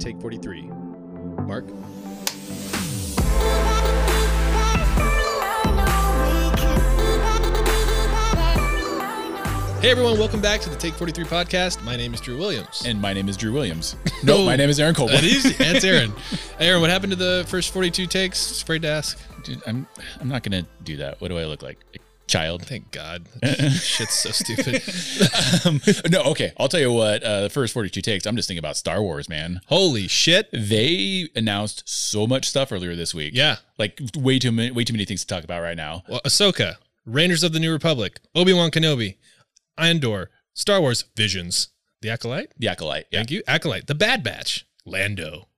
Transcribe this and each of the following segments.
Take 43. Mark? Hey everyone, welcome back to the Take 43 podcast. My name is Drew Williams. And my name is Drew Williams. No, my name is Aaron Colwell. That is, that's Aaron. Aaron, what happened to the first 42 takes? Afraid to ask. Dude, I'm I'm not gonna do that. What do I look like? Child? Thank God. Shit's so stupid. um, no, okay. I'll tell you what. Uh, the first 42 takes. I'm just thinking about Star Wars, man. Holy shit. They announced so much stuff earlier this week. Yeah. like way too many, way too many things to talk about right now. Well, Ahsoka, Rangers of the New Republic, Obi Wan Kenobi, Andor, Star Wars Visions, The Acolyte. The acolyte. Yeah. Thank you. Acolyte, The Bad Batch, Lando.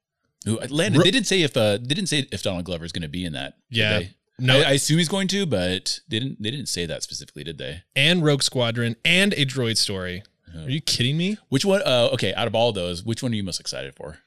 Who Landon? Ro- they didn't say if uh, they didn't say if Donald Glover is going to be in that. Yeah. they? No, I, I assume he's going to, but they didn't. They didn't say that specifically, did they? and Rogue Squadron, and a droid story. Oh. Are you kidding me? Which one? Uh, okay, out of all those, which one are you most excited for?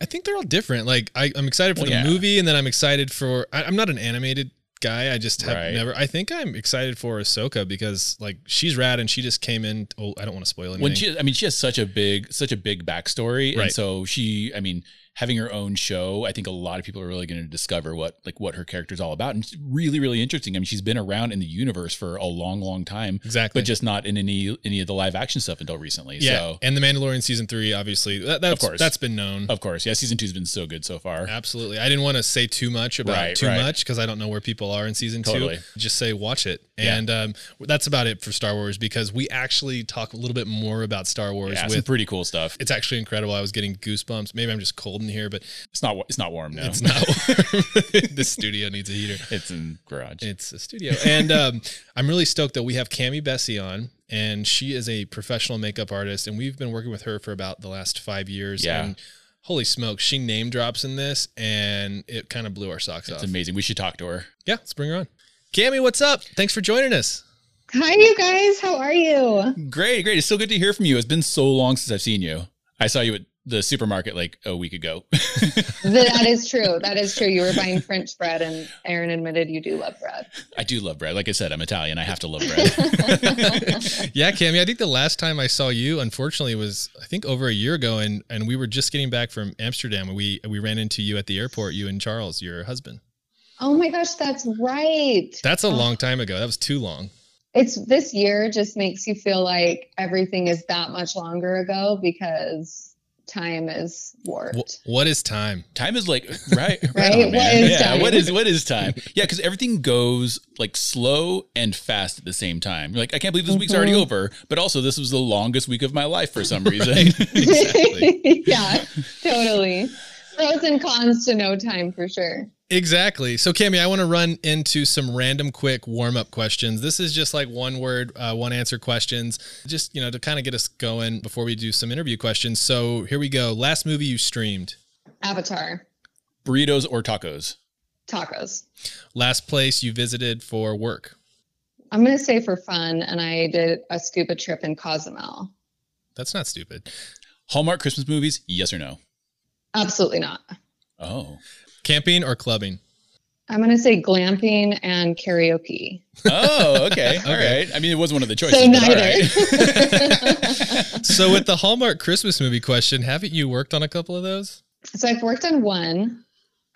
I think they're all different. Like I, I'm excited for Well, the yeah. movie, and then I'm excited for. I, I'm not an animated guy. I just have Right. never. I think I'm excited for Ahsoka because like she's rad, and she just came in. Oh, I don't want to spoil anything. when she i mean she has such a big such a big backstory Right. and so she i mean having her own show i think a lot of people are really going to discover what like what her character's all about and it's really really interesting i mean she's been around in the universe for a long long time exactly. but just not in any any of the live action stuff until recently yeah, so and the Mandalorian season three, obviously, that, that's, course. that's been known. of course yeah season two's been so good so far Absolutely. I didn't want to say too much about Right, too right. much because I don't know where people are in season Totally. two. Just say watch it. Yeah. And um, that's about it for Star Wars because we actually talk a little bit more about Star Wars yeah some with. pretty cool stuff It's actually incredible. I was getting goosebumps. Maybe I'm just cold in here, but it's not it's not warm now it's not. the studio needs a heater. it's in garage It's a studio. And um, I'm really stoked that we have Cami Bessie on, and she is a professional makeup artist, and we've been working with her for about the last five years. Yeah. And holy smokes, she name drops in this, and it kind of blew our socks it's off. It's amazing we should talk to her Yeah, let's bring her on. Cami, what's up? Thanks for joining us. Hi, you guys. How are you? great great it's so good to hear from you it's been so long since i've seen you i saw you at the supermarket like a week ago that is true. That is true. You were buying French bread, and Aaron admitted you do love bread. I do love bread. Like I said, I'm Italian. I have to love bread. yeah, Cami, I think the last time I saw you, unfortunately, was I think over a year ago, and and we were just getting back from Amsterdam, we we ran into you at the airport, you and Charles, your husband. Oh my gosh, that's right. That's a Oh, long time ago. That was too long. It's this year just makes you feel like everything is that much longer ago because time is warped. Wh- what is time? time is like right, right, Right? on, What is yeah. time? What is what is time? Yeah, because everything goes like slow and fast at the same time. You're like, I can't believe this week's already Mhm. over. But also, this was the longest week of my life for some reason. exactly. yeah, totally. Pros and cons to no time for sure. Exactly. So, Cami, I want to run into some random, quick warm up questions. This is just like one word, uh, one answer questions, just you know to kind of get us going before we do some interview questions. So here we go. Last movie you streamed. Avatar, Burritos or tacos? tacos. Last place you visited for work. I'm gonna say for fun, and I did a scuba trip in Cozumel. That's not stupid. Hallmark Christmas movies? Yes or no? Absolutely not. Oh, Camping or clubbing. I'm gonna say glamping and karaoke. oh, okay, all Okay. right. I mean, it was one of the choices. So neither. right. So with the Hallmark Christmas movie question, haven't you worked on a couple of those? so I've worked on one.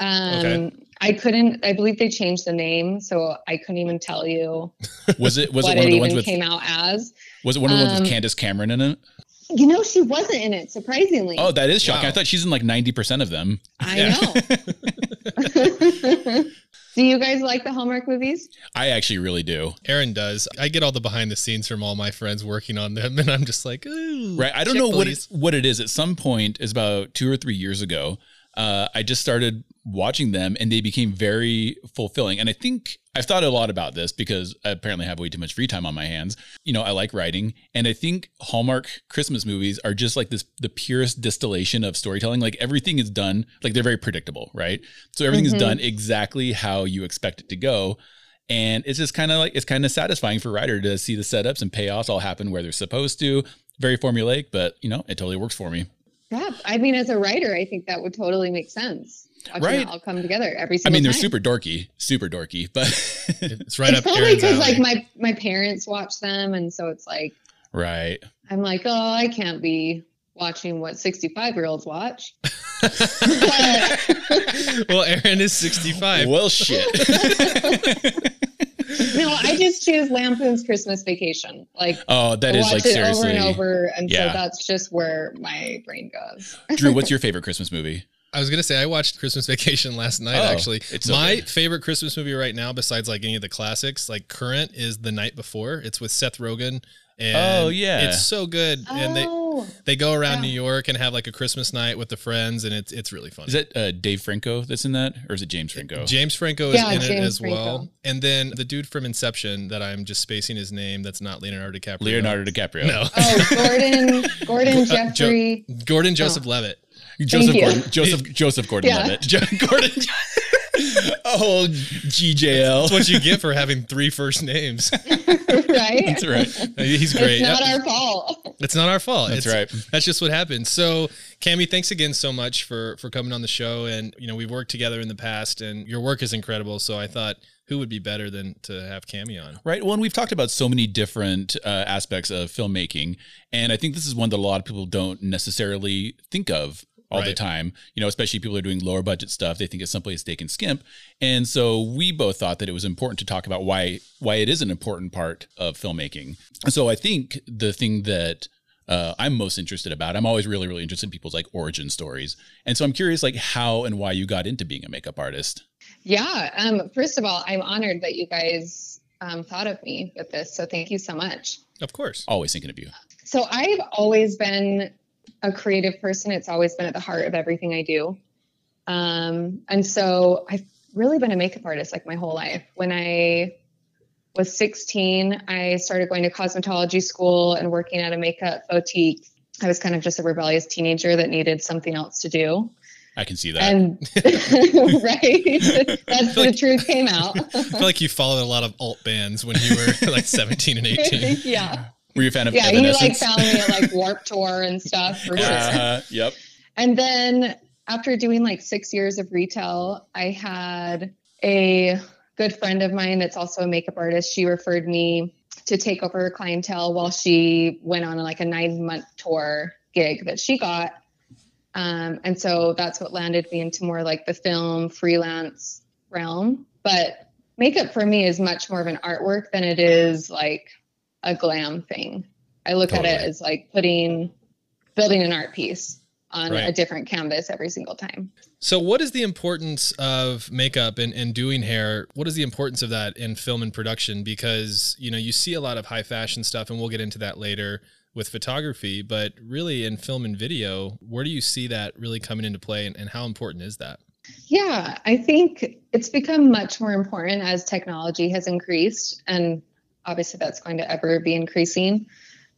Um, Okay. I couldn't. I believe they changed the name, so I couldn't even tell you Was it was what it one it of the ones with came out as. was it one of the ones Um, with Candace Cameron in it? You know, she wasn't in it. Surprisingly. Oh, that is shocking. Wow. I thought she's in like ninety percent of them. I Yeah. know. Do you guys like the Hallmark movies? I actually really do. Aaron does. I get all the behind the scenes from all my friends working on them, and I'm just like, ooh. Right. I don't check, know what it, what it is. At some point, is about two or three years ago. Uh, I just started watching them, and they became very fulfilling. And I think I've thought a lot about this because I apparently have way too much free time on my hands. You know, I like writing, and I think Hallmark Christmas movies are just like this the purest distillation of storytelling. Like everything is done, like they're very predictable, right? So everything is Mhm. done exactly how you expect it to go. And it's just kind of like it's kind of satisfying for a writer to see the setups and payoffs all happen where they're supposed to. Very formulaic, but you know, it totally works for me. Yeah. I mean, as a writer, I think that would totally make sense. Watching Right. all come together every I mean, they're time. super dorky, super dorky, but It's right it's up probably because like my my parents watch them, and so it's like right. I'm like, oh, I can't be watching what 65 year olds watch. well, Aaron is 65. Well, shit. no, I just choose Lampoon's Christmas Vacation. Like, oh, that I is watch like it seriously. over and over, and Yeah. so that's just where my brain goes. Drew, what's your favorite Christmas movie? I was gonna say I watched Christmas Vacation last night. Oh, actually, it's so my good. favorite Christmas movie right now, besides like any of the classics, like current, is The Night Before. It's with Seth Rogen. And Oh, yeah. it's so good. And they oh, oh, they go around Yeah. New York and have like a Christmas night with the friends, and it's it's really fun. Is that uh, Dave Franco that's in that, or is it James Franco? James Franco is Yeah, in it James as well, and then the dude from Inception that I'm just spacing his name. That's not Leonardo DiCaprio. Leonardo DiCaprio. No, oh, Gordon, Gordon Uh, Jo- Jeffrey. Gordon Joseph Levitt. Joseph you. Gordon. Joseph Joseph Gordon Yeah. Levitt. Jo- Gordon. oh, GJL. That's what you get for having three first names. Right? That's right. He's great. It's not Yep. our fault. It's not our fault. That's It's- right. That's just what happens. So, Cami, thanks again so much for for coming on the show. And you know, we've worked together in the past, and your work is incredible. So, I thought, who would be better than to have Cami on? Right. Well, and we've talked about so many different uh, aspects of filmmaking, and I think this is one that a lot of people don't necessarily think of all the time. You know, especially people who are doing lower budget stuff, they think it's simply a steak and skimp. And so we both thought that it was important to talk about why why it is an important part of filmmaking. So I think the thing that uh, I'm most interested about. I'm always really, really interested in people's like origin stories, and so I'm curious, like how and why you got into being a makeup artist. Yeah. Um, first of all, I'm honored that you guys um, thought of me with this. So thank you so much. Of course. Always thinking of you. So I've always been a creative person. It's always been at the heart of everything I do. Um, and so I've really been a makeup artist like my whole life. When I was 16, I started going to cosmetology school and working at a makeup boutique. I was kind of just a rebellious teenager that needed something else to do. I can see that. And right, that's the truth came out. I feel like you followed a lot of alt bands when you were like 17 and 18. yeah. Were you a fan of Yeah, he like found me at like Warp Tour and stuff for sure. Uh-huh. Yep. And then after doing like six years of retail, I had a good friend of mine that's also a makeup artist. She referred me to take over her clientele while she went on like a nine month tour gig that she got. Um, and so that's what landed me into more like the film freelance realm. But makeup for me is much more of an artwork than it is like a glam thing. I look at it as like putting, building an art piece on Right. a different canvas every single time. So, what is the importance of makeup and, and doing hair? What is the importance of that in film and production? Because, you know, you see a lot of high fashion stuff, and we'll get into that later with photography, but really in film and video, where do you see that really coming into play and, and how important is that? Yeah, I think it's become much more important as technology has increased. And obviously, that's going to ever be increasing.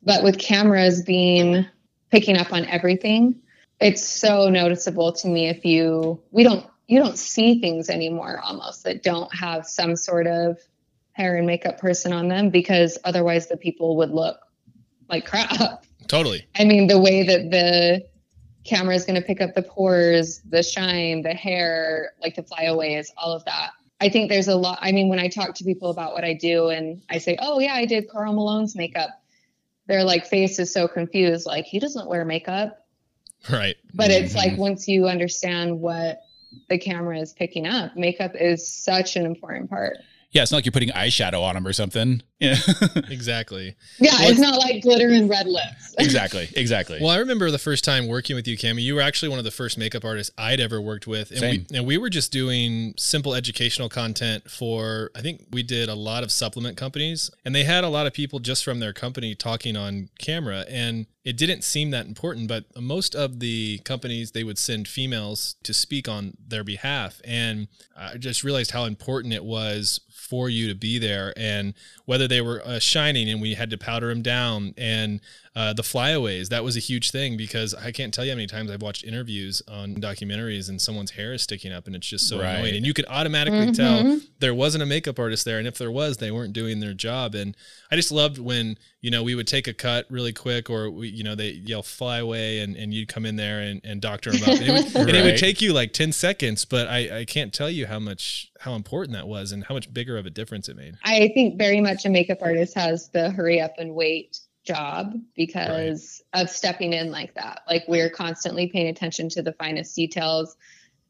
But with cameras being picking up on everything, it's so noticeable to me if you, we don't, you don't see things anymore almost that don't have some sort of hair and makeup person on them because otherwise the people would look like crap. Totally. I mean, the way that the camera is going to pick up the pores, the shine, the hair, like the flyaways, all of that. I think there's a lot. I mean, when I talk to people about what I do and I say, oh, yeah, I did Karl Malone's makeup, their like face is so confused. Like, he doesn't wear makeup. Right. But it's Mhm. like once you understand what the camera is picking up, makeup is such an important part. Yeah, it's not like you're putting eyeshadow on them or something. Yeah. Exactly. Yeah, Well, it's not like glitter and red lips. exactly. Exactly. Well, I remember the first time working with you, Cami. You were actually one of the first makeup artists I'd ever worked with, and Same. we and we were just doing simple educational content for. I think we did a lot of supplement companies, and they had a lot of people just from their company talking on camera, and it didn't seem that important. But most of the companies they would send females to speak on their behalf, and I just realized how important it was for you to be there and whether they were uh, shining and we had to powder them down and uh, the flyaways that was a huge thing because i can't tell you how many times i've watched interviews on documentaries and someone's hair is sticking up and it's just so Right. annoying and you could automatically Mhm. tell there wasn't a makeup artist there. And if there was they weren't doing their job. And i just loved when you know we would take a cut really quick or we, you know they yell fly away and, and you'd come in there and, and doctor them up. And it, would, and it would take you like 10 seconds but I, I can't tell you how much how important that was and how much bigger of a difference it made. I think very much a makeup artist has the hurry up and wait job because right. of stepping in like that. Like we're constantly paying attention to the finest details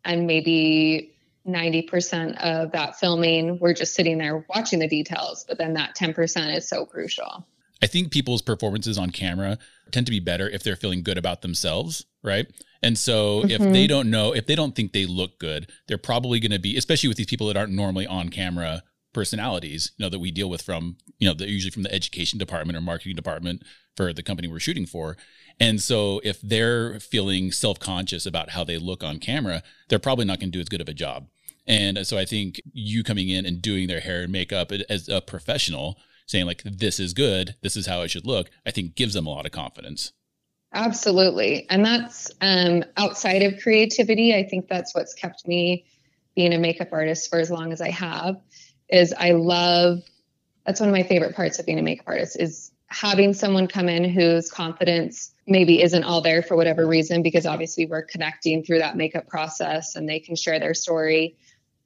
and maybe 90% of that filming we're just sitting there watching the details, but then that 10% is so crucial. I think people's performances on camera tend to be better if they're feeling good about themselves, right? And so mm-hmm. if they don't know, if they don't think they look good, they're probably going to be, especially with these people that aren't normally on camera personalities, you know, that we deal with from, you know, the, usually from the education department or marketing department for the company we're shooting for. And so if they're feeling self-conscious about how they look on camera, they're probably not going to do as good of a job. And so I think you coming in and doing their hair and makeup as a professional, saying like, this is good, this is how it should look, I think gives them a lot of confidence. Absolutely. And that's um, outside of creativity. I think that's what's kept me being a makeup artist for as long as I have is I love that's one of my favorite parts of being a makeup artist is having someone come in whose confidence maybe isn't all there for whatever reason because obviously we're connecting through that makeup process and they can share their story.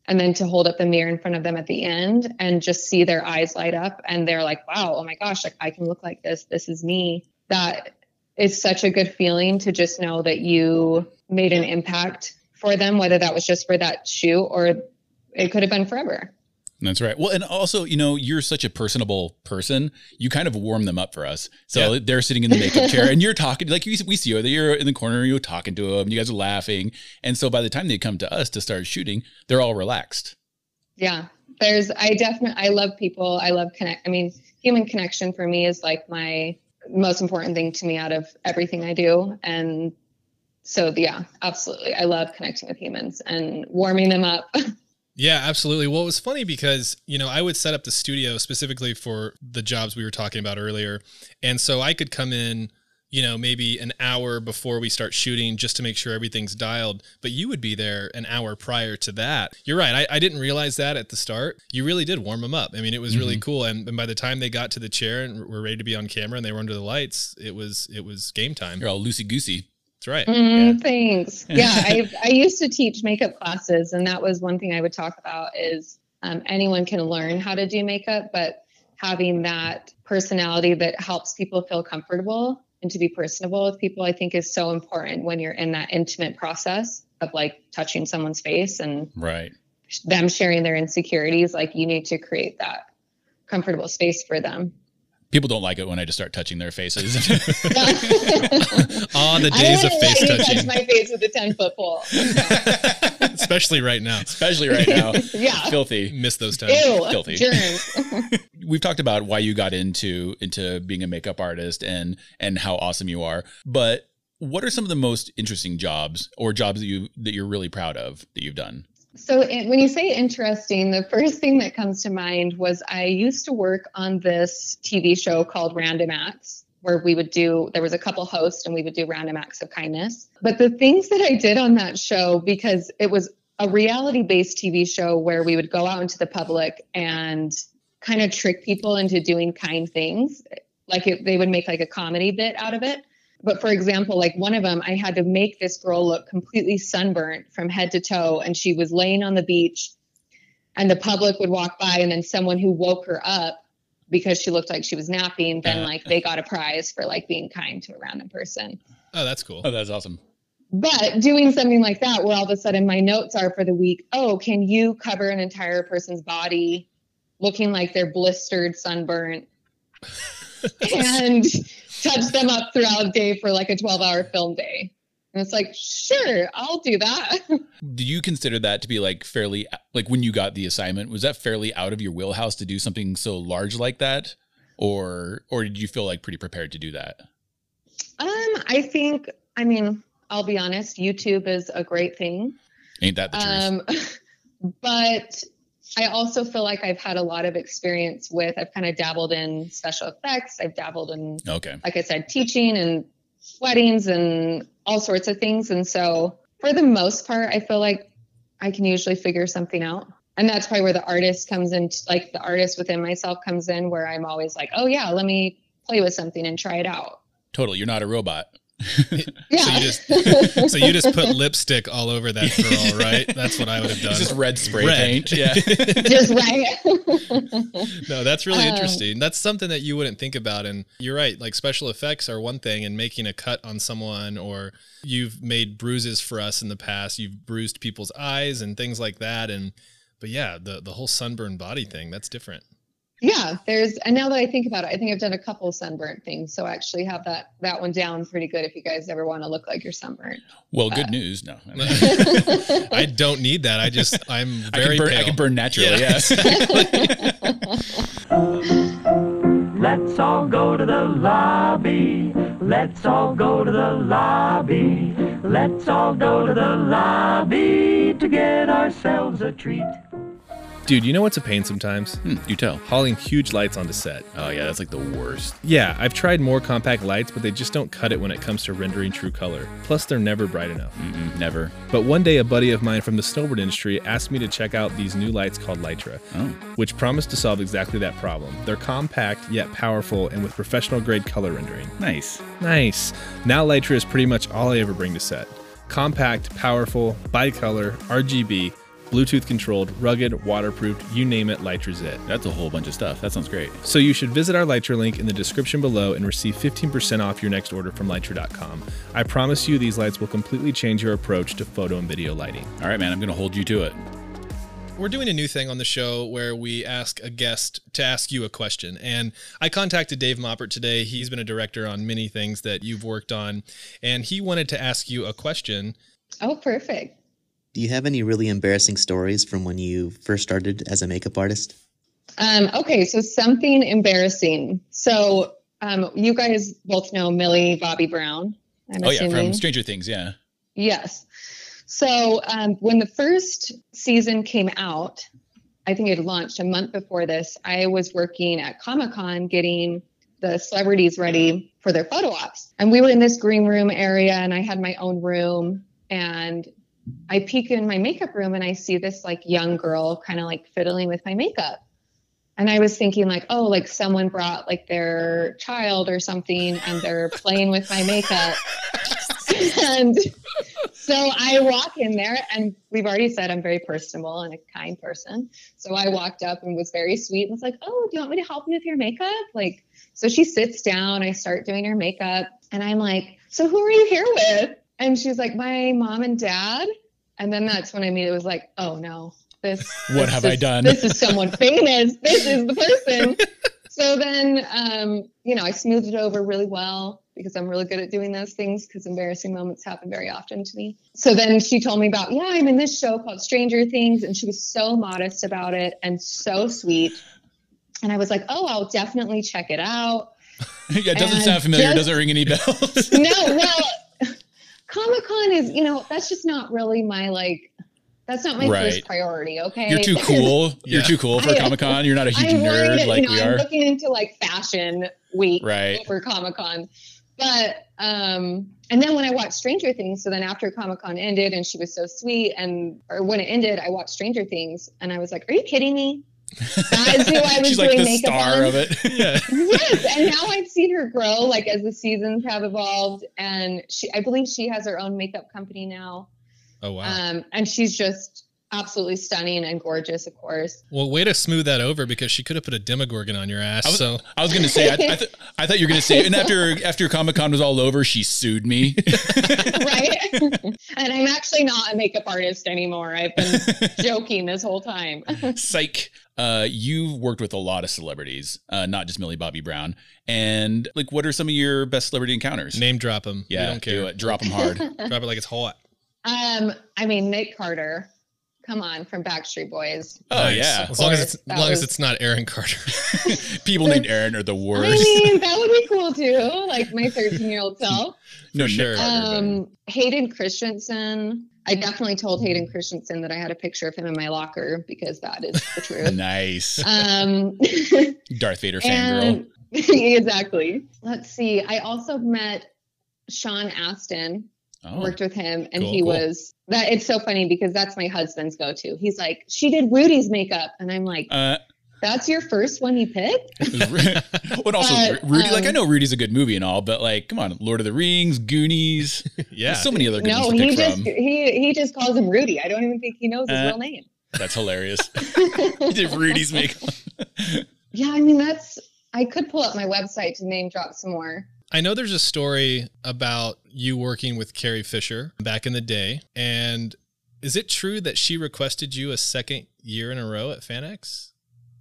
And then to hold up the mirror in front of them at the end and just see their eyes light up and they're like wow oh my gosh like i can look like this. This is me. That is such a good feeling to just know that you made an impact for them whether that was just for that shoot or it could have been forever that's right. Well, and also, you know, you're such a personable person. You kind of warm them up for us. So yeah. they're sitting in the makeup chair, and you're talking like we, we see you. You're in the corner. You're talking to them. You guys are laughing, and so by the time they come to us to start shooting, they're all relaxed. Yeah, there's. I definitely. I love people. I love connect. I mean, human connection for me is like my most important thing to me out of everything I do, and so yeah, absolutely. I love connecting with humans and warming them up. Yeah, absolutely. Well, it was funny because, you know, I would set up the studio specifically for the jobs we were talking about earlier. And so I could come in, you know, maybe an hour before we start shooting just to make sure everything's dialed. But you would be there an hour prior to that. You're right. I, I didn't realize that at the start. You really did warm them up. I mean, it was mm-hmm. really cool. And, and by the time they got to the chair and were ready to be on camera and they were under the lights, it was it was game time. You're all loosey goosey. That's right. Mm, yeah. Thanks. Yeah, I I used to teach makeup classes, and that was one thing I would talk about is um, anyone can learn how to do makeup, but having that personality that helps people feel comfortable and to be personable with people, I think is so important when you're in that intimate process of like touching someone's face and right them sharing their insecurities. Like you need to create that comfortable space for them people don't like it when I just start touching their faces. oh, the days of face touching. Touch my face with a ten foot pole. Especially right now. Especially right now. yeah. Filthy. Miss those times. Ew, Filthy. We've talked about why you got into into being a makeup artist and and how awesome you are, but what are some of the most interesting jobs or jobs that you that you're really proud of that you've done? So, when you say interesting, the first thing that comes to mind was I used to work on this TV show called Random Acts, where we would do, there was a couple hosts and we would do random acts of kindness. But the things that I did on that show, because it was a reality based TV show where we would go out into the public and kind of trick people into doing kind things. Like it, they would make like a comedy bit out of it. But for example, like one of them, I had to make this girl look completely sunburnt from head to toe, and she was laying on the beach, and the public would walk by, and then someone who woke her up because she looked like she was napping, then uh, like they got a prize for like being kind to a random person. Oh, that's cool. Oh, that's awesome. But doing something like that, where all of a sudden my notes are for the week, oh, can you cover an entire person's body looking like they're blistered, sunburnt? and touch them up throughout the day for like a 12 hour film day. And it's like, sure, I'll do that. Do you consider that to be like fairly, like when you got the assignment, was that fairly out of your wheelhouse to do something so large like that? Or, or did you feel like pretty prepared to do that? Um, I think, I mean, I'll be honest, YouTube is a great thing. Ain't that the truth? Um, but I also feel like I've had a lot of experience with, I've kind of dabbled in special effects. I've dabbled in, okay. like I said, teaching and weddings and all sorts of things. And so for the most part, I feel like I can usually figure something out. And that's probably where the artist comes in, like the artist within myself comes in, where I'm always like, oh, yeah, let me play with something and try it out. Totally. You're not a robot. Yeah. So you just so you just put lipstick all over that girl, right? That's what I would have done. It's just red spray Red. paint. Yeah. just right. no, that's really Um, interesting. That's something that you wouldn't think about. And you're right. Like special effects are one thing, and making a cut on someone, or you've made bruises for us in the past. You've bruised people's eyes and things like that. And but yeah, the the whole sunburned body thing that's different. Yeah, there's and now that I think about it, I think I've done a couple sunburnt things. So I actually have that that one down pretty good if you guys ever want to look like you're sunburnt. Well, good uh, news. No. I don't need that. I just I'm I very can burn. I can burn naturally. Yeah. Yes. Let's all go to the lobby. Let's all go to the lobby. Let's all go to the lobby to get ourselves a treat. Dude, you know what's a pain sometimes? Hmm, you tell. Hauling huge lights onto set. Oh yeah, that's like the worst. Yeah, I've tried more compact lights, but they just don't cut it when it comes to rendering true color. Plus, they're never bright enough. Mm-mm, never. But one day, a buddy of mine from the snowboard industry asked me to check out these new lights called Litra, Oh. which promise to solve exactly that problem. They're compact yet powerful and with professional grade color rendering. Nice. Nice. Now Litra is pretty much all I ever bring to set. Compact, powerful, bicolor, RGB, Bluetooth controlled, rugged, waterproofed, you name it, Litra's it. That's a whole bunch of stuff. That sounds great. So you should visit our Litra link in the description below and receive 15% off your next order from Litra.com. I promise you these lights will completely change your approach to photo and video lighting. All right, man. I'm gonna hold you to it. We're doing a new thing on the show where we ask a guest to ask you a question. And I contacted Dave Moppert today. He's been a director on many things that you've worked on. And he wanted to ask you a question. Oh, perfect. Do you have any really embarrassing stories from when you first started as a makeup artist? Um, okay, so something embarrassing. So um, you guys both know Millie Bobby Brown. I'm Oh yeah, from Stranger Things. Yeah. Yes. So um, when the first season came out, I think it launched a month before this. I was working at Comic Con getting the celebrities ready for their photo ops, and we were in this green room area, and I had my own room, and I peek in my makeup room, and I see this like young girl kind of like fiddling with my makeup. And I was thinking like, oh, like someone brought like their child or something and they're playing with my makeup. and so I walk in there, and we've already said I'm very personable and a kind person. So I walked up and was very sweet and was like, "Oh, do you want me to help you with your makeup?" Like, so she sits down. I start doing her makeup, and I'm like, "So who are you here with?" And she's like, "My mom and dad." And then that's when I mean it was like, "Oh no, this What this have I done? This is someone famous. This is the person." so then, um, you know, I smoothed it over really well because I'm really good at doing those things because embarrassing moments happen very often to me. So then she told me about, yeah, I'm in this show called Stranger Things. And she was so modest about it and so sweet. And I was like, oh, I'll definitely check it out. yeah, it doesn't And sound familiar. just- doesn't ring any bells. No, well, Comic Con is, you know, that's just not really my like, that's not my Right. first priority. Okay. You're too cool. You're Yeah. too cool for Comic Con. You're not a huge I'm nerd that, like you know, we I'm are. looking into like fashion week Right. for Comic Con. But um and then when I watched Stranger Things, so then after Comic Con ended and she was so sweet and or when it ended, I watched Stranger Things and I was like, Are you kidding me? That is who I was She's like doing the makeup star on. of it. Yeah. yes, and now I've seen her grow like as the seasons have evolved, and she, I believe she has her own makeup company now, Oh, wow. um, and she's just absolutely stunning and gorgeous, of course. well, way to smooth that over because she could have put a Demogorgon on your ass. I was, so I was gonna say, I, I, th- I thought you were gonna say, and after after Comic Con was all over, she sued me. right? and I'm actually not a makeup artist anymore. I've been joking this whole time. Psych. Uh, you've worked with a lot of celebrities, uh, not just Millie Bobby Brown. And like, what are some of your best celebrity encounters? name drop them. yeah, we don't care. do it. Drop them hard. Drop it like it's hot. Um, I mean, Nick Carter, come on, from Backstreet Boys. Oh Nice. yeah, As long as it's course, as that long as it's not Aaron Carter. people named Aaron are the worst. I worst. mean, that would be cool too, like my 13 year old self. no, For sure. Carter, but- Um, Hayden Christensen. I definitely told Hayden Christensen that I had a picture of him in my locker because that is the truth. nice. um, Darth Vader fangirl. and exactly. Let's see. I also met Sean Astin. Oh, Worked with him, and Cool, he cool. was that. It's so funny because that's my husband's go-to. He's like, "She did Rudy's makeup," and I'm like, uh, That's your first one you picked? but also But, Rudy, like I um, know Rudy's a good movie and all, but like, come on, Lord of the Rings, Goonies, Yeah. there's so many other good No, to he pick just from. he he just calls him Rudy. I don't even think he knows his Uh, real name. That's hilarious. Did Rudy's make? Yeah, I mean that's I could pull up my website to name drop some more. I know there's a story about you working with Carrie Fisher back in the day. And is it true that she requested you a second year in a row at FanX?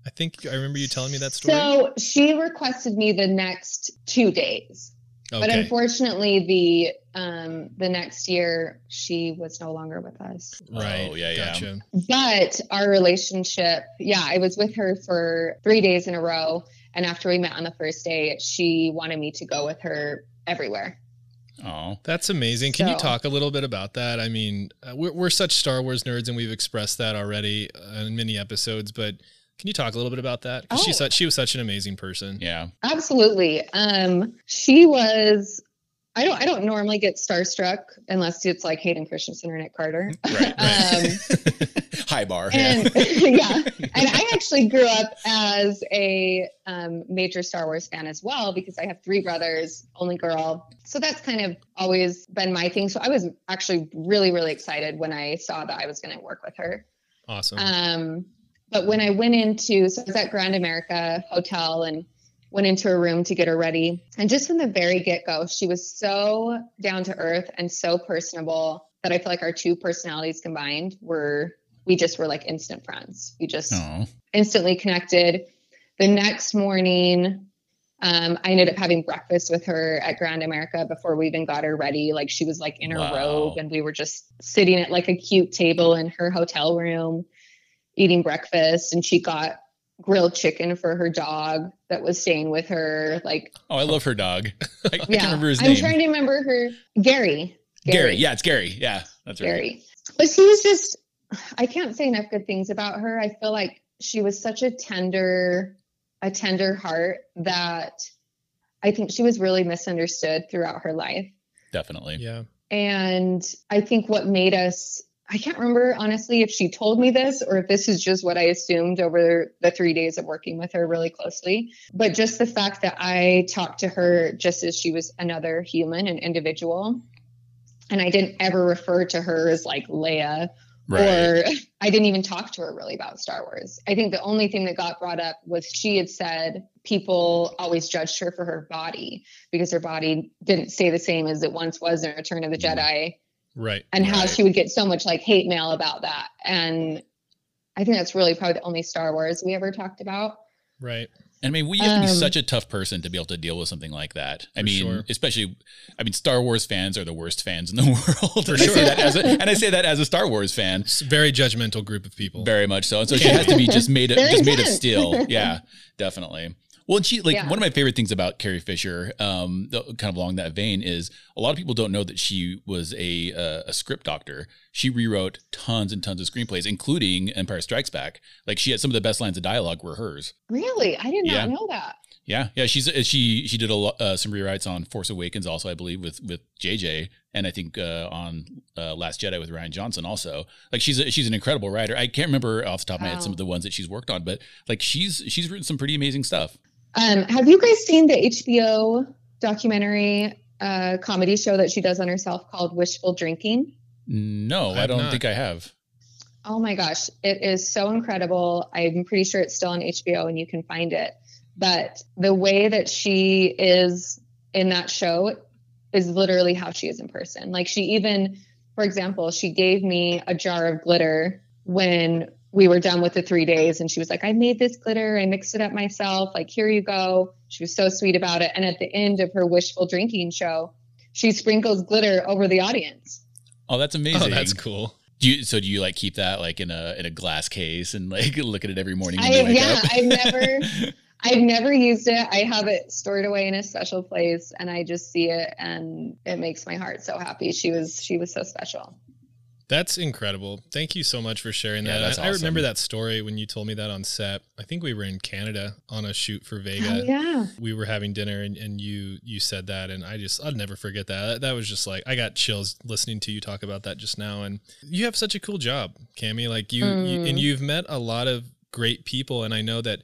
I think I remember you telling me that story. So she requested me the next two days. But unfortunately the um the next year she was no longer with us. right. Oh, yeah, yeah. But our relationship, yeah, I was with her for three days in a row. And after we met on the first day, she wanted me to go with her everywhere. Oh, That's amazing. Can you talk a little bit about that? I mean, uh, we're, we're such Star Wars nerds, and we've expressed that already uh, in many episodes. But can you talk a little bit about that? Because Oh. she's such, she was such an amazing person. yeah. Absolutely. Um, she was. I don't. I don't normally get starstruck unless it's like Hayden Christensen or Nick Carter. Right. um, High bar. and yeah. yeah, and I actually grew up as a um, major Star Wars fan as well because I have three brothers, only girl. So that's kind of always been my thing. So I was actually really, really excited when I saw that I was going to work with her. Awesome. Um, but when I went into, so I was at Grand America Hotel and went into her room to get her ready. And just from the very get go, she was so down to earth and so personable that I feel like our two personalities combined were, we just were like instant friends. We just Oh, instantly connected. The next morning, um, I ended up having breakfast with her at Grand America before we even got her ready. Like she was like in her Wow. robe, and we were just sitting at like a cute table in her hotel room, eating breakfast. And she got grilled chicken for her dog that was staying with her. Like, oh, I love her dog. I, I yeah, can't remember his I'm name. trying to remember her. Gary. Gary. Yeah, it's Gary. Yeah, that's right. Gary. But she was just, I can't say enough good things about her. I feel like she was such a tender, a tender heart that I think she was really misunderstood throughout her life. Definitely. yeah. And I think what made us, I can't remember honestly if she told me this or if this is just what I assumed over the three days of working with her really closely. But just the fact that I talked to her just as she was another human, an individual. And I didn't ever refer to her as like Leia Right. or I didn't even talk to her really about Star Wars. I think the only thing that got brought up was she had said people always judged her for her body because her body didn't stay the same as it once was in Return of the mm-hmm. Jedi, Right. and how she would get so much like hate mail about that. And I think that's really probably the only Star Wars we ever talked about. Right. And I mean, we have to be Um, such a tough person to be able to deal with something like that. I mean, sure. especially, I mean, Star Wars fans are the worst fans in the world. For and, I sure. say that as a, and I say that as a Star Wars fan, It's a very judgmental group of people. very much so. And so she has to be just made of, just made of steel. Yeah, definitely. Well, and she like Yeah. one of my favorite things about Carrie Fisher, um, kind of along that vein, is a lot of people don't know that she was a uh, a script doctor. She rewrote tons and tons of screenplays, including Empire Strikes Back. Like she had some of the best lines of dialogue were hers. Really, I did not Yeah. know that. Yeah, yeah, she's uh, she she did a uh, some rewrites on Force Awakens also, I believe, with with JJ, and I think uh, on uh, Last Jedi with Rian Johnson also. Like she's a, she's an incredible writer. I can't remember off the top of my head some of the ones that she's worked on, but like she's she's written some pretty amazing stuff. Um, have you guys seen the HBO documentary uh, comedy show that she does on herself called Wishful Drinking? No, I I, don't not. think I have. Oh my gosh, it is so incredible. I'm pretty sure it's still on HBO and you can find it. But the way that she is in that show is literally how she is in person. Like she even, for example, she gave me a jar of glitter when we were done with the three days and she was like, I made this glitter, I mixed it up myself. Like, here you go. She was so sweet about it. And at the end of her wishful drinking show, she sprinkles glitter over the audience. Oh, that's oh, amazing. Oh, that's cool. Do you, so do you like keep that like in a in a glass case and like look at it every morning? When I you wake yeah, up? I've never I've never used it. I have it stored away in a special place and I just see it and it makes my heart so happy. She was she was so special. That's incredible. Thank you so much for sharing Yeah, that. that's I, I remember that story when you told me that on set. I think we were in Canada on a shoot for Vega. Oh, yeah. We were having dinner and, and you you said that and I just I'll never forget that. that. That was just like I got chills listening to you talk about that just now. And you have such a cool job, Cami. Like you, you Mm. and you've met a lot of great people. And I know that,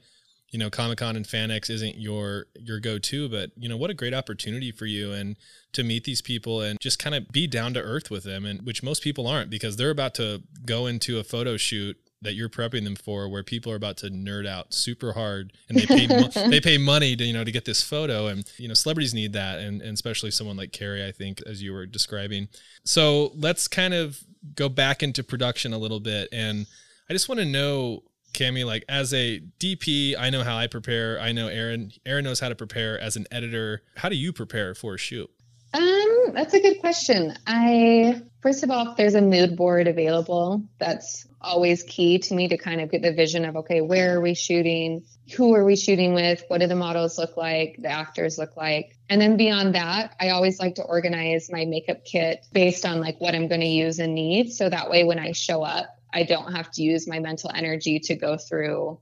you know, Comic Con and FanX isn't your your go to, but you know, what a great opportunity for you and to meet these people and just kind of be down to earth with them, and which most people aren't because they're about to go into a photo shoot that you're prepping them for where people are about to nerd out super hard and they pay mo- they pay money to you know to get this photo and you know celebrities need that and, and especially someone like Carrie I think as you were describing. So let's kind of go back into production a little bit and I just want to know Cami like as a DP I know how I prepare I know Aaron Aaron knows how to prepare as an editor how do you prepare for a shoot Um, that's a good question. I first of all, if there's a mood board available, that's always key to me to kind of get the vision of okay, where are we shooting? Who are we shooting with? What do the models look like? The actors look like? And then beyond that, I always like to organize my makeup kit based on like what I'm going to use and need. So that way when I show up, I don't have to use my mental energy to go through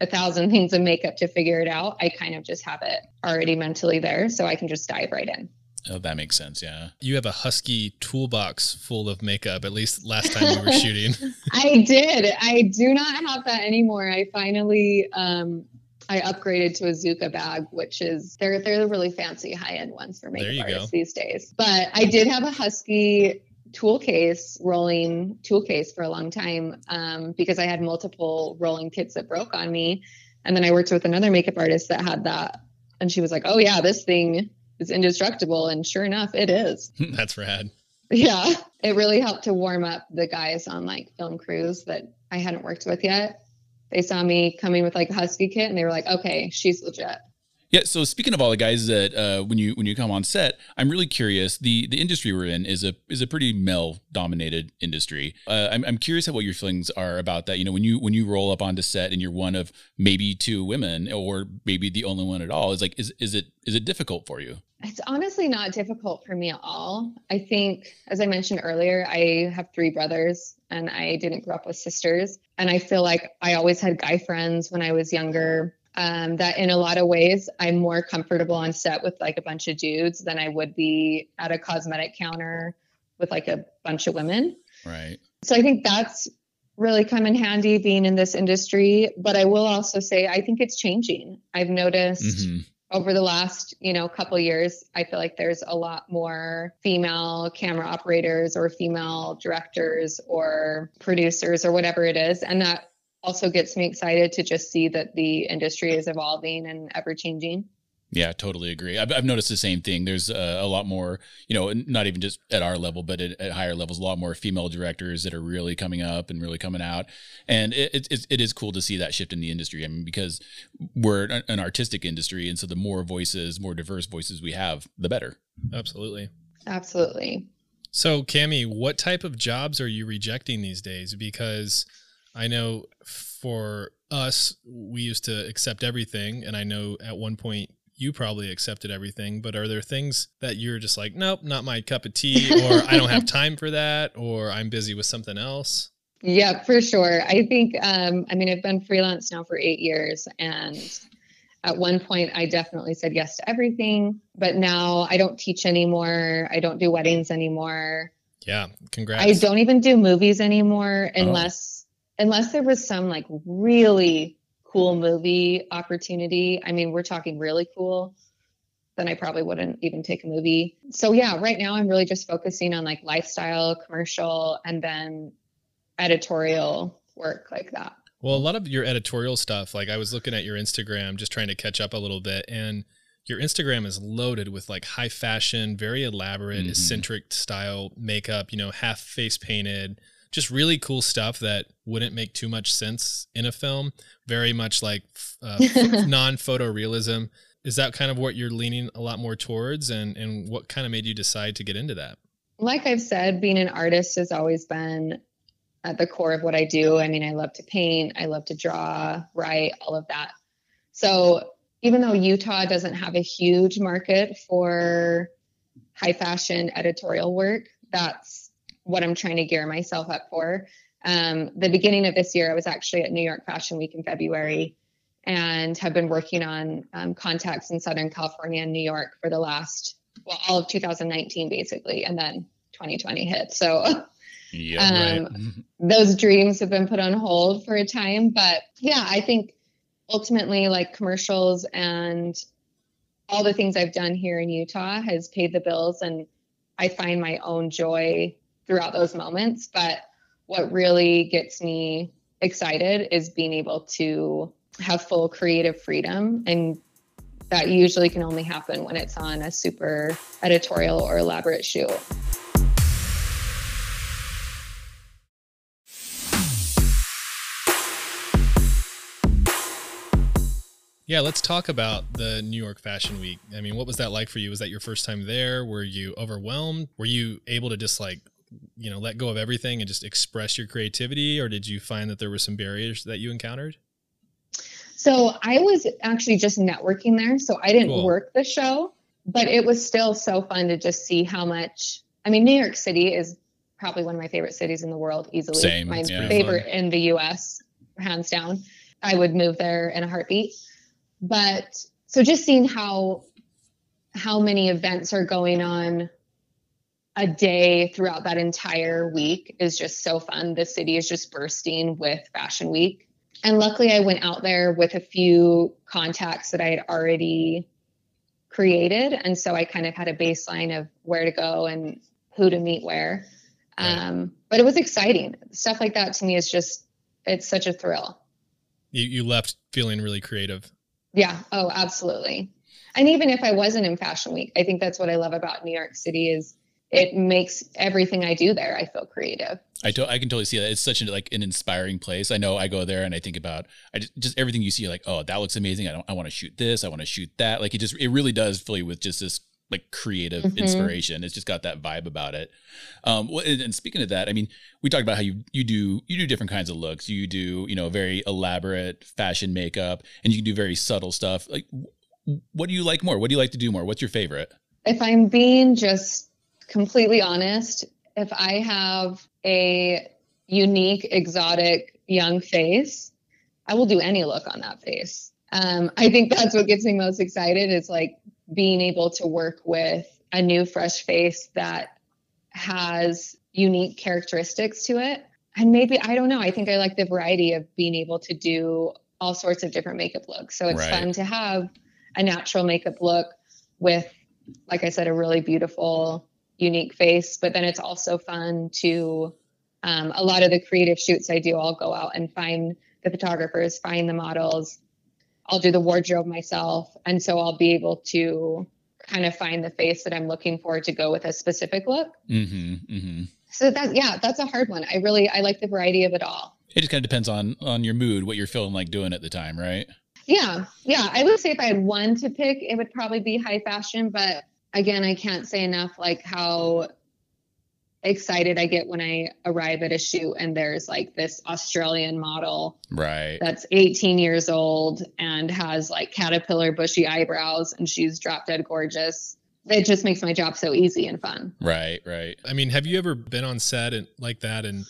a thousand things of makeup to figure it out. I kind of just have it already mentally there so I can just dive right in. Oh, that makes sense. Yeah. you have a husky toolbox full of makeup at least last time we were shooting I did. I do not have that anymore. I finally um I upgraded to a Zuca bag, which is they're they're the really fancy high end ones for makeup you go. these days. But I did have a Husky tool case, rolling tool case for a long time um, because I had multiple rolling kits that broke on me, and then I worked with another makeup artist that had that, and she was like, "Oh yeah, this thing is indestructible," and sure enough, it is. that's rad Yeah, it really helped to warm up the guys on like film crews that I hadn't worked with yet. They saw me coming with like a husky kit and they were like, okay, she's legit. Yeah. So speaking of all the guys that uh, when you when you come on set, I'm really curious. The the industry we're in is a is a pretty male dominated industry. Uh, I'm I'm curious at what your feelings are about that. You know, when you when you roll up onto set and you're one of maybe two women or maybe the only one at all, is like is is it is it difficult for you? It's honestly not difficult for me at all. I think, as I mentioned earlier, I have three brothers and I didn't grow up with sisters. And I feel like I always had guy friends when I was younger. Um, that in a lot of ways, I'm more comfortable on set with like a bunch of dudes than I would be at a cosmetic counter with like a bunch of women. Right. So I think that's really come in handy being in this industry. But I will also say I think it's changing. I've noticed Mhm. over the last, you know, couple years, I feel like there's a lot more female camera operators or female directors or producers or whatever it is. And that also gets me excited to just see that the industry is evolving and ever changing. Yeah, totally agree. I've, I've noticed the same thing. There's uh, a lot more, you know, not even just at our level, but at, at higher levels, a lot more female directors that are really coming up and really coming out. And it, it, it's- cool to see that shift in the industry. I mean, because we're an, an artistic industry. And so the more voices, more diverse voices we have, the better. absolutely Absolutely. So, Cami, what type of jobs are you rejecting these days? Because I know for us, we used to accept everything, and I know at one point you probably accepted everything. But are there things that you're just like, nope, not my cup of tea, or I don't have time for that, or I'm busy with something else? Yeah, for sure. I think, um, I mean, I've been freelance now for eight years, and at one point, I definitely said yes to everything. But now I don't teach anymore. I don't do weddings anymore. Yeah, congrats. I don't even do movies anymore Oh. Unless unless there was some like really cool movie opportunity. I mean, we're talking really cool. Then I probably wouldn't even take a movie. So yeah, right now I'm really just focusing on like lifestyle, commercial, and then editorial work like that. Well, a lot of your editorial stuff, like I was looking at your Instagram, just trying to catch up a little bit, and your Instagram is loaded with like high fashion, very elaborate, Mhm. eccentric style makeup, you know, half face painted, just really cool stuff that wouldn't make too much sense in a film. Very much like uh, non photorealism. Is that kind of what you're leaning a lot more towards? And, and what kind of made you decide to get into that? like I've said, being an artist has always been at the core of what I do. I mean, I love to paint, I love to draw, write, all of that. So even though Utah doesn't have a huge market for high fashion editorial work, that's what I'm trying to gear myself up for. Um, the beginning of this year, I was actually at New York Fashion Week in February and have been working on um, contacts in Southern California and New York for the last, well, all of 2019 basically, and then 2020 hit. So Yeah, Um, those dreams have been put on hold for a time. But yeah, I think ultimately, like commercials and all the things I've done here in Utah has paid the bills, and I find my own joy throughout those moments. But what really gets me excited is being able to have full creative freedom and that usually can only happen when it's on a super editorial or elaborate shoot. Yeah, let's talk about the New York Fashion Week. I mean, what was that like for you? Was that your first time there? Were you overwhelmed? Were you able to just like, you know, let go of everything and just express your creativity? Or did you find that there were some barriers that you encountered? So I was actually just networking there. So I didn't Cool. work the show, but it was still so fun to just see how much. I mean, New York City is probably one of my favorite cities in the world, easily. Same, My yeah. favorite in the US, hands down. I would move there in a heartbeat. But so just seeing how how many events are going on a day throughout that entire week is just so fun. The city is just bursting with Fashion Week. And luckily, I went out there with a few contacts that I had already created. And so I kind of had a baseline of where to go and who to meet where. Um, but it was exciting. Stuff like that to me is just, it's such a thrill. You, you left feeling really creative. Yeah. Oh, absolutely. And even if I wasn't in Fashion Week, I think that's what I love about New York City is it makes everything I do there, I feel creative. I, to- I can totally see that. It's such an like an inspiring place. I know I go there and I think about I just, just everything you see. Like, oh, that looks amazing. I don't. I want to shoot this. I want to shoot that. Like it just it really does fill you with just this like creative Mhm. inspiration. It's just got that vibe about it. Um, well, and, and speaking of that, I mean, we talked about how you you do you do different kinds of looks. You do you know very elaborate fashion makeup, and you can do very subtle stuff. Like, what do you like more? What do you like to do more? What's your favorite? If I'm being just completely honest, if I have a unique, exotic young face, I will do any look on that face. Um, I think that's what gets me most excited. Is like being able to work with a new, fresh face that has unique characteristics to it. And maybe, I don't know, I think I like the variety of being able to do all sorts of different makeup looks. So it's Right. fun to have a natural makeup look with, like I said, a really beautiful, unique face. But then it's also fun to, um, a lot of the creative shoots I do, I'll go out and find the photographers, find the models. I'll do the wardrobe myself. And so I'll be able to kind of find the face that I'm looking for to go with a specific look. Mm-hmm. Mm-hmm. So that, yeah, that's a hard one. I really, I like the variety of it all. It just kind of depends on on your mood, what you're feeling like doing at the time, right? Yeah, yeah. I would say if I had one to pick, it would probably be high fashion. But again, I can't say enough like how excited I get when I arrive at a shoot and there's like this Australian model Right. that's 18 years old and has like caterpillar bushy eyebrows and she's drop dead gorgeous. It just makes my job so easy and fun. Right. Right. I mean, have you ever been on set and like that and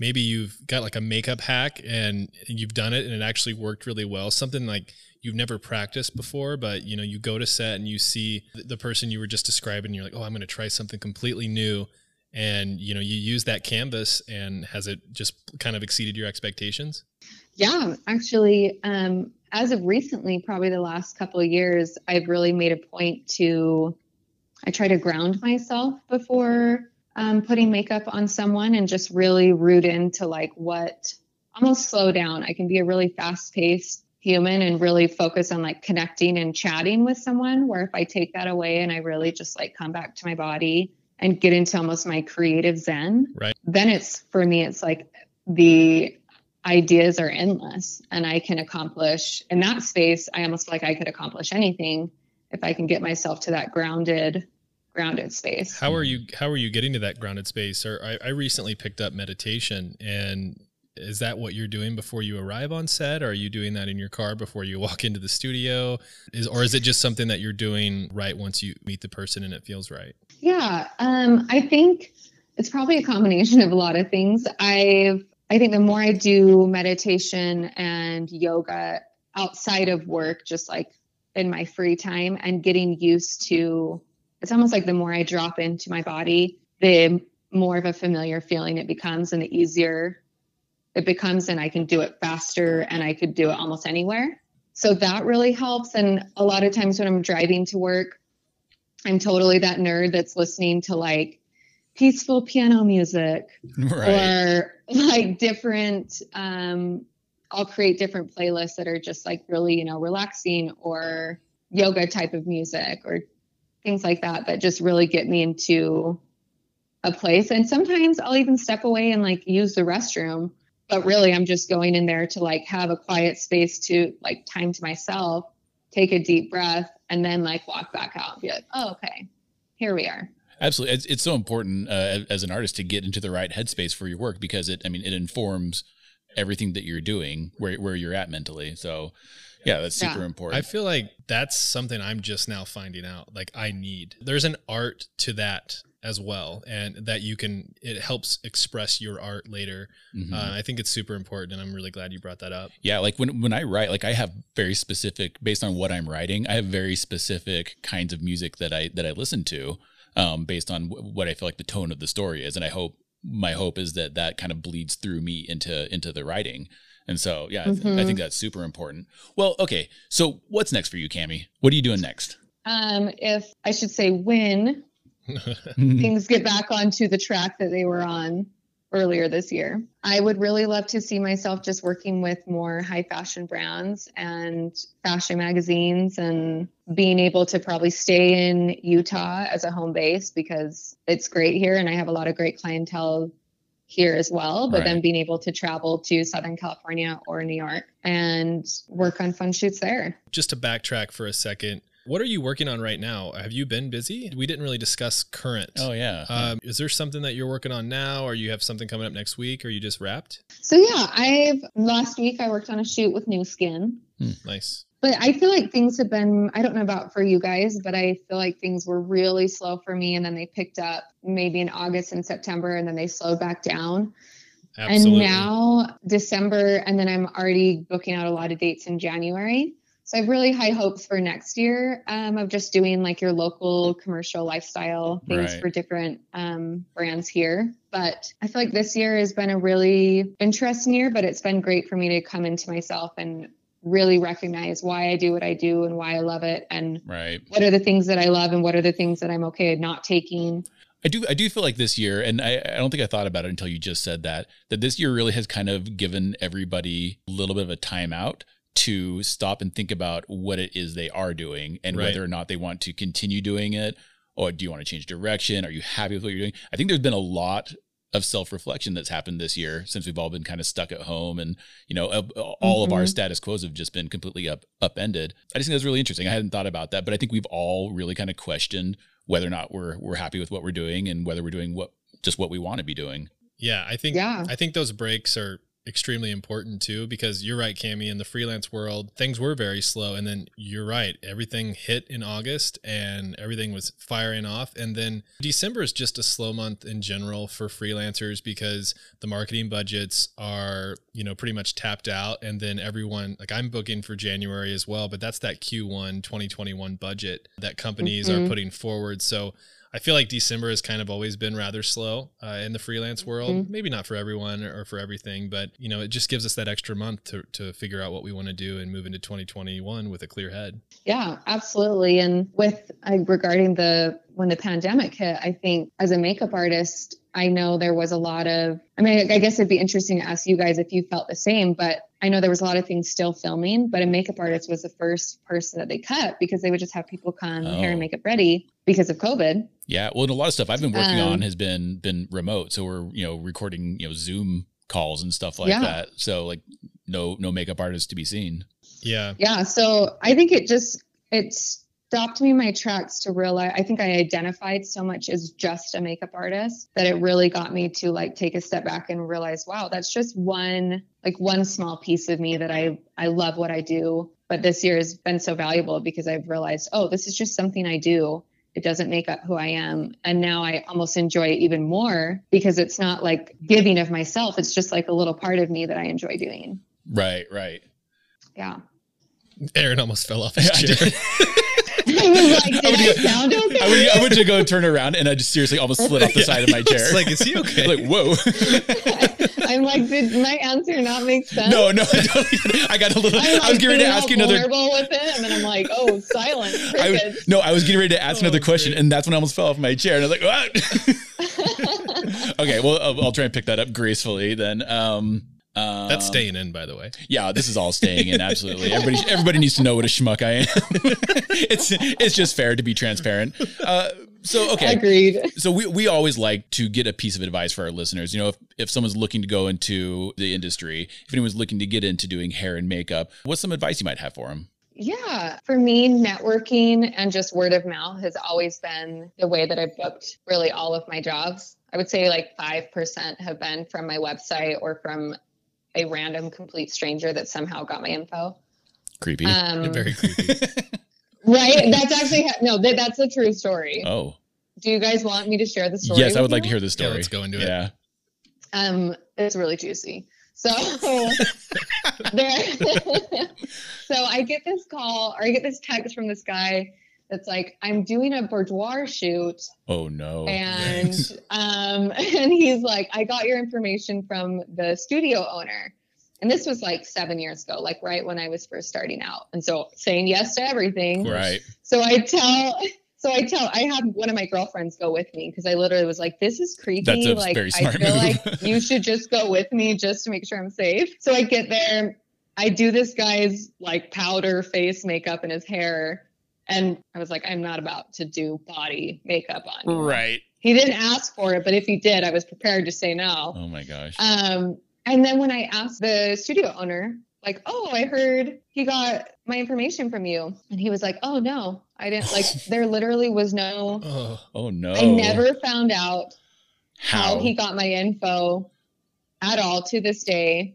maybe you've got like a makeup hack and you've done it and it actually worked really well? Something like you've never practiced before, but you know, you go to set and you see the person you were just describing, you're like, "Oh, I'm going to try something completely new." And you know, you use that canvas and has it just kind of exceeded your expectations? Yeah, actually, um, as of recently, probably the last couple of years, I've really made a point to, I try to ground myself before um, putting makeup on someone and just really root into like what, almost slow down. I can be a really fast paced human and really focus on like connecting and chatting with someone. Where if I take that away and I really just like come back to my body and get into almost my creative zen, Right. then it's for me, it's like the ideas are endless and I can accomplish in that space. I almost feel like I could accomplish anything if I can get myself to that grounded, grounded space. How are you how are you getting to that grounded space? Or I, I recently picked up meditation and is that what you're doing before you arrive on set? Or are you doing that in your car before you walk into the studio? Is or is it just something that you're doing right once you meet the person and it feels right? Yeah, um, I think it's probably a combination of a lot of things. I've I think the more I do meditation and yoga outside of work, just like in my free time, and getting used to it's almost like the more I drop into my body, the more of a familiar feeling it becomes and the easier it becomes and I can do it faster and I could do it almost anywhere. So that really helps. And a lot of times when I'm driving to work, I'm totally that nerd that's listening to like peaceful piano music Right. or like different um I'll create different playlists that are just like really, you know, relaxing or yoga type of music or things like that that just really get me into a place. And sometimes I'll even step away and like use the restroom, but really I'm just going in there to like have a quiet space to like time to myself, take a deep breath, and then like walk back out and be like, oh, okay, here we are. Absolutely, it's, it's so important uh, as an artist to get into the right headspace for your work because it, I mean, it informs everything that you're doing, where where you're at mentally. So, yeah, that's super Yeah. I feel like that's something I'm just now finding out. Like I need. There's an art to that as well, and that you can. It helps express your art later. Mhm. Uh, I think it's super important, and I'm really glad you brought that up. yeah, like when when I write, like I have very specific based on what I'm writing. I have very specific kinds of music that I that I listen to, um, based on w- what I feel like the tone of the story is, and I hope my hope is that that kind of bleeds through me into into the writing. And so, yeah, I, th- I Mhm. think that's super important. Well, okay, so what's next for you, Cami? What are you doing next? Um, if I should say when Mm-hmm. things get back onto the track that they were on earlier this year. I would really love to see myself just working with more high fashion brands and fashion magazines and being able to probably stay in Utah as a home base because it's great here and I have a lot of great clientele here as well, but then being able to travel to Southern California or New York and work on fun shoots there. just to backtrack for a second, what are you working on right now? Have you been busy? We didn't really discuss current. oh yeah, Um, is there something that you're working on now, or you have something coming up next week, or you just wrapped? So yeah, I've last week I worked on a shoot with Nu Skin. Nice. But I feel like things have been, I don't know about for you guys, but I feel like things were really slow for me. And then they picked up maybe in August and September, and then they slowed back down. Absolutely. And now December, and then I'm already booking out a lot of dates in January. So I have really high hopes for next year um, of just doing like your local commercial lifestyle things Right. for different um, brands here. But I feel like this year has been a really interesting year, but it's been great for me to come into myself and really recognize why I do what I do and why I love it and right. what are the things that I love and what are the things that I'm okay not taking. I do I do feel like this year, and I, I don't think I thought about it until you just said that, that this year really has kind of given everybody a little bit of a timeout to stop and think about what it is they are doing and Right. whether or not they want to continue doing it or do you want to change direction? Are you happy with what you're doing? I think there's been a lot of self-reflection that's happened this year since we've all been kind of stuck at home and you know uh, all of our Mhm. status quos have just been completely up upended i just think that's really interesting i hadn't thought about that but i think we've all really kind of questioned whether or not we're we're happy with what we're doing and whether we're doing what just what we want to be doing Yeah, I think Yeah. I think those breaks are extremely important too because you're right, Cami. In the freelance world, things were very slow, and then you're right, everything hit in August, and everything was firing off. And then December is just a slow month in general for freelancers because the marketing budgets are you know pretty much tapped out, and then everyone like I'm booking for January as well, but that's that Q1 2021 budget that companies are Mhm. putting forward. So. I feel like December has kind of always been rather slow uh, in the freelance world. Mhm. Maybe not for everyone or for everything, but you know, it just gives us that extra month to to figure out what we want to do and move into 2021 with a clear head. Yeah, absolutely. And with uh, regarding the when the pandemic hit, I think as a makeup artist, I know there was a lot of. I mean, I guess it'd be interesting to ask you guys if you felt the same, but I know there was a lot of things still filming. But a makeup artist was the first person that they cut because they would just have people come hair Oh. and makeup ready because of COVID. yeah well and a lot of stuff i've been working Um, on has been been remote so we're you know recording you know zoom calls and stuff like Yeah. that so like no no makeup artists to be seen Yeah, Yeah, so I think it just it stopped me in my tracks to realize I think I identified so much as just a makeup artist that it really got me to like take a step back and realize, wow, that's just one like one small piece of me that I I love what I do. But this year has been so valuable because I've realized, oh, this is just something I do. It doesn't make up who I am. And now I almost enjoy it even more because it's not like giving of myself. It's just like a little part of me that I enjoy doing. right right Yeah. Aaron almost fell off his I chair. did. I was like, did would I, get- sound okay? I would, I would just go turn around, and I just seriously almost slid off the side of my chair. It's like, is he okay? like, whoa. I'm like, did my answer not make sense? no, no, I, got a little. I'm I was getting ready to ask you another. vulnerable with it, and then I'm like, oh, silent. I, no, I was getting ready to ask another Oh, question, great. and that's when I almost fell off my chair, and I was like, "What?" okay, well, I'll, I'll try and pick that up gracefully then. Um, um, That's staying in, by the way. Yeah, this is all staying in. Absolutely, everybody. Everybody needs to know what a schmuck I am. it's it's just fair to be transparent. Uh, so okay, Agreed. so we, we always like to get a piece of advice for our listeners. You know, if, if someone's looking to go into the industry, if anyone's looking to get into doing hair and makeup, what's some advice you might have for them? Yeah, for me, networking and just word of mouth has always been the way that I've booked really all of my jobs. I would say like 5% have been from my website or from a random complete stranger that somehow got my info. Creepy. Um, Very creepy. right. That's actually, no, that, that's a true story. oh, Do you guys want me to share the story? yes, I with would like to you? hear this Yeah, story. let's go into it. Yeah. Um, it's really juicy. So there so I get this call or I get this text from this guy that's like, I'm doing a boudoir shoot Oh no. and um and he's like, I got your information from the studio owner. And this was like seven years ago, like right when I was first starting out. And so saying yes to everything. right. So I tell, so I tell, I have one of my girlfriends go with me because I literally was like, "This is creepy. Like, I feel move. like you should just go with me just to make sure I'm safe." So I get there, I do this guy's like powder face makeup and his hair, and I was like, "I'm not about to do body makeup on you." Right. He didn't ask for it, but if he did, I was prepared to say no. Oh my gosh. Um, and then when I asked the studio owner, like, oh, I heard he got my information from you. And he was like, oh, no, I didn't. Like, there literally was no, Oh, oh no. I never found out how how he got my info at all to this day.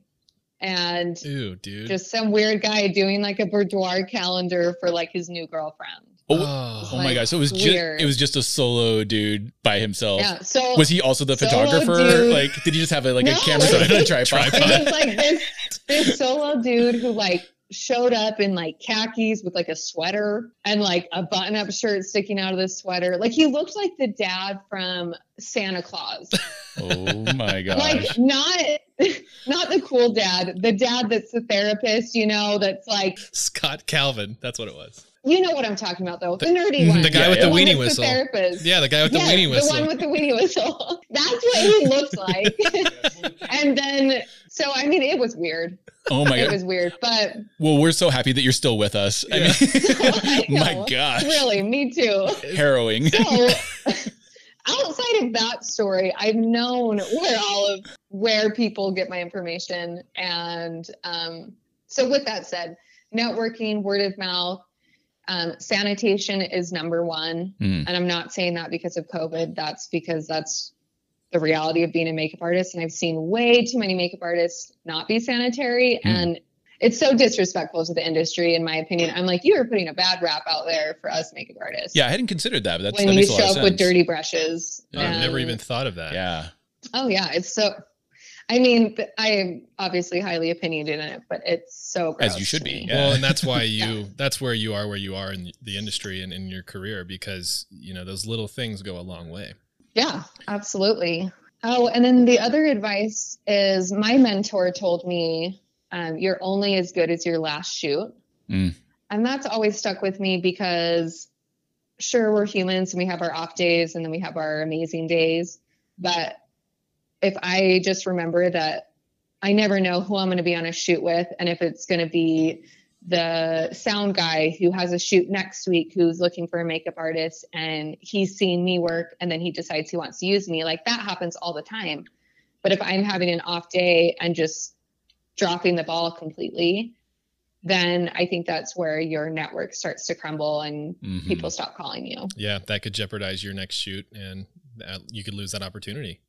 And ew, dude. just some weird guy doing like a boudoir calendar for like his new girlfriend. Oh, Oh. oh my gosh. So it was just it was just a solo dude by himself. Yeah. So Was he also the photographer? dude. Like, did he just have a, like a camera set on a tripod? it was like this this solo dude who like showed up in like khakis with like a sweater and like a button up shirt sticking out of the sweater. Like he looked like the dad from Santa Clause. oh my gosh. Like not not the cool dad, the dad that's the therapist, you know, that's like Scott Calvin. That's what it was. you know what I'm talking about though. The nerdy mm, one. The guy Yeah, with yeah. the weenie whistle. The therapist. Yeah, the guy with the Yes, weenie whistle. The one with the weenie whistle. That's what he looked like. and then, so I mean, it was weird. oh my god, It was weird, but Well, we're so happy that you're still with us. I I mean, my know. gosh. really, me too. Harrowing. So, that story, I've known where all of where people get my information, and um, so with that said, networking, word of mouth. Um, sanitation is number one. Mhm. And I'm not saying that because of COVID. That's because that's the reality of being a makeup artist. And I've seen way too many makeup artists not be sanitary. Mm. And it's so disrespectful to the industry, in my opinion. I'm like, you are putting a bad rap out there for us makeup artists. Yeah, I hadn't considered that, but that's, when that you makes a lot show up sense. with dirty brushes. I've never even thought of that. Yeah. Oh, yeah. It's so. I mean, I am obviously highly opinionated in it, but it's so gross As you should be, yeah. Well, and that's why you Yeah. that's where you are where you are in the industry and in your career because, you know, those little things go a long way. Yeah, absolutely. Oh, and then the other advice is my mentor told me, um, you're only as good as your last shoot. Mm. And that's always stuck with me because sure, we're humans and we have our off days and then we have our amazing days. But if I just remember that I never know who I'm going to be on a shoot with, and if it's going to be the sound guy who has a shoot next week who's looking for a makeup artist and he's seen me work and then he decides he wants to use me, like that happens all the time. But if I'm having an off day and just dropping the ball completely, then I think that's where your network starts to crumble and Mhm. people stop calling you. Yeah, that could jeopardize your next shoot and that, you could lose that opportunity.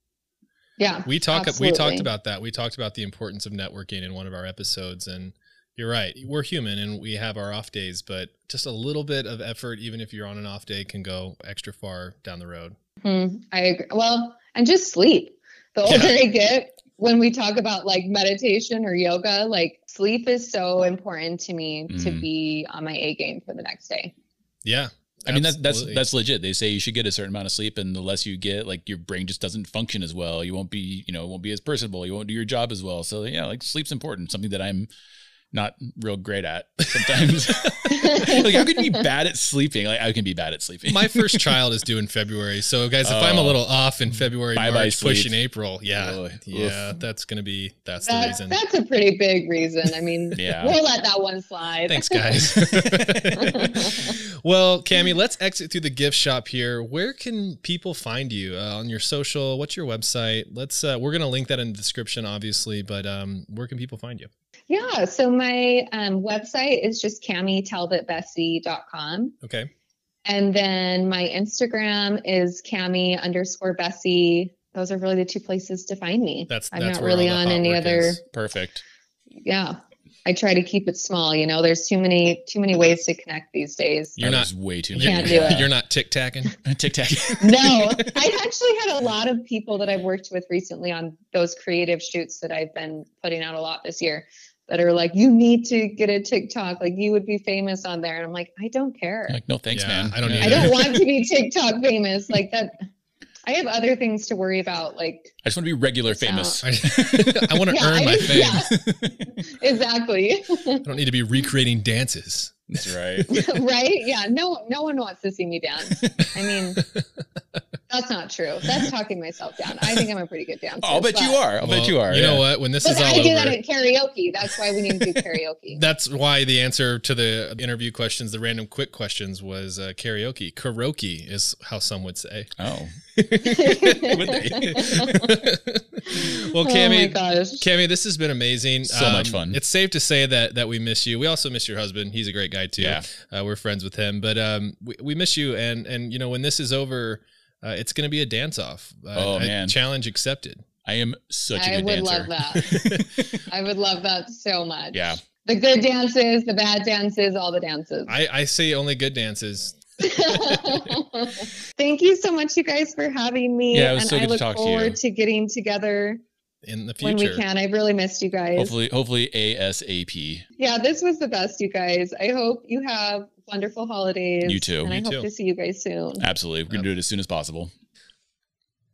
Yeah. We talk we talked about that. We talked about the importance of networking in one of our episodes and you're right. We're human and we have our off days, but just a little bit of effort even if you're on an off day can go extra far down the road. Hmm, I agree. Well, and just sleep. The older Yeah. I get, when we talk about like meditation or yoga, like sleep is so important to me to Mhm. be on my A game for the next day. Yeah. I mean, that's that's that's legit. They say you should get a certain amount of sleep, and the less you get, like your brain just doesn't function as well. You won't be, you know, it won't be as personable. You won't do your job as well. So yeah, like sleep's important. Something that I'm not real great at sometimes. like how can you be bad at sleeping? Like I can be bad at sleeping. My first child is due in February, so guys, if I'm a Oh. little off in February, Bye-bye March, sleep. pushing April, yeah, Ugh. yeah, that's gonna be that's the reason. that's a pretty big reason. I mean, Yeah. we'll let that one slide. Thanks, guys. well, Cami, let's exit through the gift shop here. Where can people find you uh, on your social? What's your website? Let's. Uh, we're gonna link that in the description, obviously, but um, where can people find you? Yeah. So my um, website is just CamiTellThatBessie.com. Okay. And then my Instagram is Cami underscore Bessie. Those are really the two places to find me. That's I'm that's not where really on any other. is. Perfect. Yeah. I try to keep it small. You know, there's too many too many ways to connect these days. You're not- way too You many. can't do it. You're not tic tacking. Tic Tac. no, I actually had a lot of people that I've worked with recently on those creative shoots that I've been putting out a lot this year that are like, you need to get a TikTok. Like you would be famous on there. And I'm like, I don't care. like no thanks, Yeah, man. I don't Yeah. I don't want to be TikTok famous. Like that. I have other things to worry about. Like, I just want to be regular famous. I, I want to Yeah, earn I my just- fame. yeah. exactly. I don't need to be recreating dances. That's right. right? Yeah. No, no one wants to see me dance. I mean, that's not true. That's talking myself down. I think I'm a pretty good dancer. I'll bet you are. I'll bet you are. You yeah. know what? When this But is all I do over, that at karaoke. That's why we need to do karaoke. That's why the answer to the interview questions, the random quick questions, was uh, karaoke. Karaoke is how some would say. Oh, Would they? well, oh my Cami, gosh. Cami, this has been amazing. Um, So much fun. It's safe to say that that we miss you. We also miss your husband. He's a great guy too. Yeah. uh, we're friends with him, but um, we, we miss you. And and you know when this is over, uh, it's going to be a dance off. Uh, Oh, man. challenge accepted. I am such a I good would love that. I would love that so much. Yeah. The good dances, the bad dances, all the dances. I, I say only good dances. Thank you so much, you guys, for having me. Yeah, it was and so I good to look talk to you. forward to getting together in the when future. we can. I've really missed you guys. Hopefully, hopefully ASAP. Yeah, this was the best, you guys. I hope you have wonderful holidays. You too. And You I hope too. to see you guys soon. Absolutely. We're going to do it as soon as possible.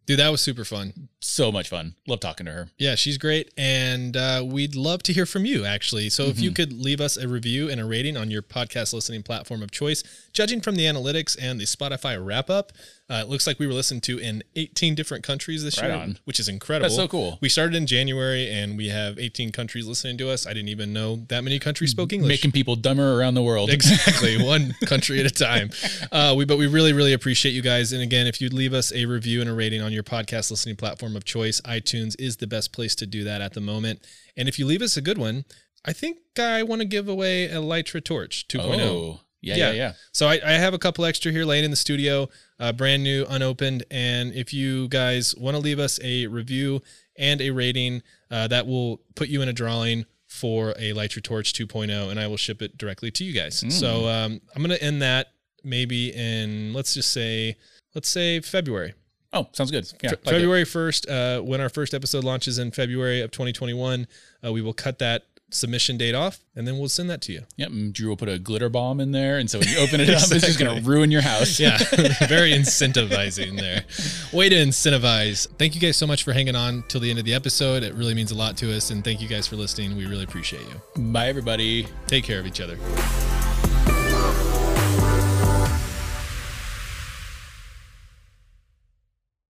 Dude, that was super fun. So much fun. Love talking to her. Yeah, she's great. And uh, we'd love to hear from you, actually. So if Mm-hmm. you could leave us a review and a rating on your podcast listening platform of choice, judging from the analytics and the Spotify wrap up, uh, it looks like we were listened to in 18 different countries this Right year, on. which is incredible. That's so cool. We started in January and we have 18 countries listening to us. I didn't even know that many countries spoke English. Making people dumber around the world. Exactly, one country at a time. Uh, we, but we really, really appreciate you guys. And again, if you'd leave us a review and a rating on your podcast listening platform of choice, iTunes is the best place to do that at the moment. And if you leave us a good one, I think I want to give away a Litra Torch 2.0. Oh, yeah, Yeah. yeah, yeah. So I, I have a couple extra here laying in the studio, uh, brand new, unopened. And if you guys want to leave us a review and a rating, uh, that will put you in a drawing for a Litra Torch 2.0, and I will ship it directly to you guys. So um, I'm going to end that maybe in, let's just say, let's say February. Oh, sounds good. Yeah, Fe- like it. February 1st, uh, when our first episode launches in February of 2021, uh, we will cut that submission date off, and then we'll send that to you. Yep, and Drew will put a glitter bomb in there, and so when you open it up, it's just going to ruin your house. Yeah, very incentivizing there. Way to incentivize. Thank you guys so much for hanging on till the end of the episode. It really means a lot to us, and thank you guys for listening. We really appreciate you. Bye, everybody. Take care of each other.